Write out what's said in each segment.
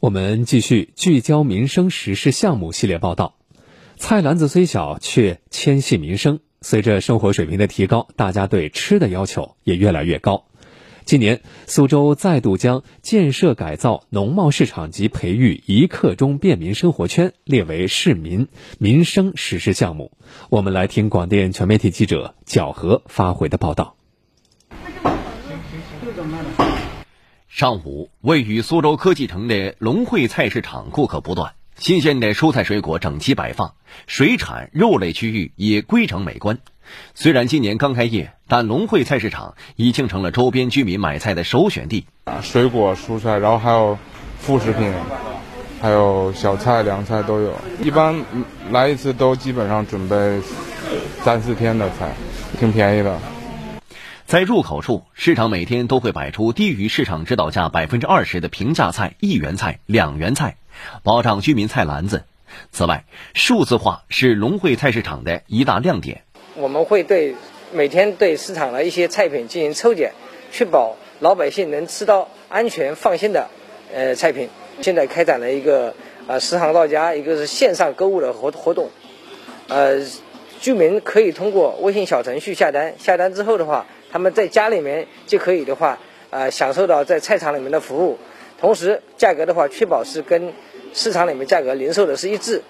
我们继续聚焦民生实事项目系列报道。菜篮子虽小，却牵系民生。随着生活水平的提高，大家对吃的要求也越来越高。今年，苏州再度将建设改造农贸市场及培育一刻钟便民生活圈列为市民民生实事项目。我们来听广电全媒体记者角和发回的报道。上午，位于苏州科技城的龙汇菜市场顾客不断，新鲜的蔬菜水果整齐摆放，水产肉类区域也规整美观。虽然今年刚开业，但龙汇菜市场已经成了周边居民买菜的首选地。水果、蔬菜，然后还有副食品，还有小菜、凉菜都有。一般来一次都基本上准备三四天的菜，挺便宜的。在入口处，市场每天都会摆出低于市场指导价百分之二十的平价菜、一元菜、两元菜，保障居民菜篮子。此外，数字化是龙汇菜市场的一大亮点。我们会对每天对市场的一些菜品进行抽检，确保老百姓能吃到安全放心的呃菜品。现在开展了一个呃食堂到家，一个是线上购物的活活动，呃，居民可以通过微信小程序下单，下单之后的话。他们在家里面就可以的话，呃，享受到在菜场里面的服务，同时价格的话，确保是跟市场里面价格零售的是一致。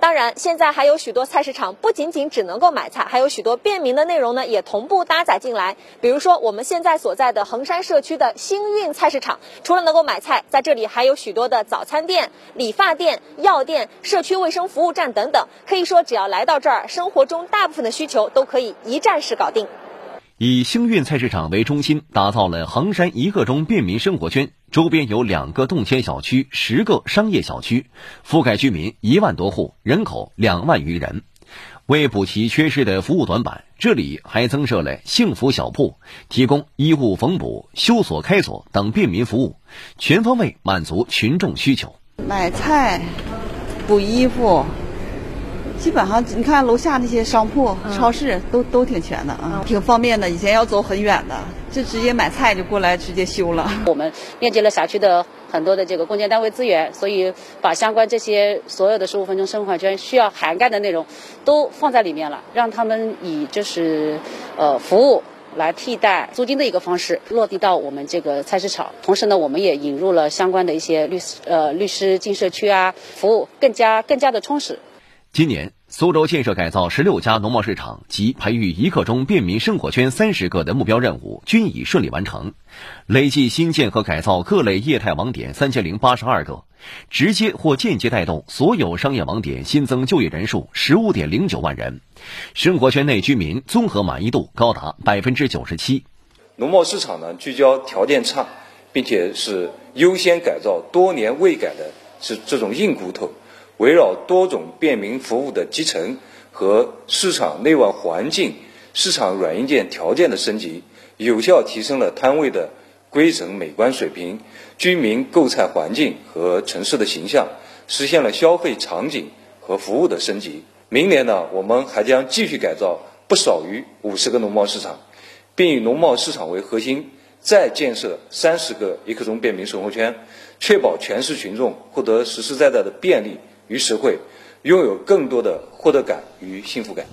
当然，现在还有许多菜市场不仅仅只能够买菜，还有许多便民的内容呢，也同步搭载进来。比如说，我们现在所在的衡山社区的星运菜市场，除了能够买菜，在这里还有许多的早餐店、理发店、药店、社区卫生服务站等等。可以说，只要来到这儿，生活中大部分的需求都可以一站式搞定。以星运菜市场为中心，打造了衡山一个钟便民生活圈，周边有两个动迁小区、十个商业小区，覆盖居民一万多户，人口两万余人。为补齐缺失的服务短板，这里还增设了幸福小铺，提供衣物缝补、修锁开锁等便民服务，全方位满足群众需求。买菜、补衣服。基本上，你看楼下那些商铺、超市都都挺全的啊，挺方便的。以前要走很远的，就直接买菜就过来直接修了。我们链接了辖区的很多的这个共建单位资源，所以把相关这些所有的十五分钟生活圈需要涵盖的内容都放在里面了，让他们以就是呃服务来替代租金的一个方式落地到我们这个菜市场。同时呢，我们也引入了相关的一些律师呃律师进社区啊，服务更加更加的充实。今年，苏州建设改造十六家农贸市场及培育一刻钟便民生活圈三十个的目标任务均已顺利完成，累计新建和改造各类业态网点三千零八十二个，直接或间接带动所有商业网点新增就业人数十五点零九万人，生活圈内居民综合满意度高达百分之九十七。农贸市场呢，聚焦条件差，并且是优先改造多年未改的是这种硬骨头。围绕多种便民服务的集成和市场内外环境、市场软硬件条件的升级，有效提升了摊位的规整美观水平、居民购菜环境和城市的形象，实现了消费场景和服务的升级。明年呢，我们还将继续改造不少于五十个农贸市场，并以农贸市场为核心，再建设三十个一刻钟便民生活圈，确保全市群众获得实实在在的便利。与实惠，拥有更多的获得感与幸福感。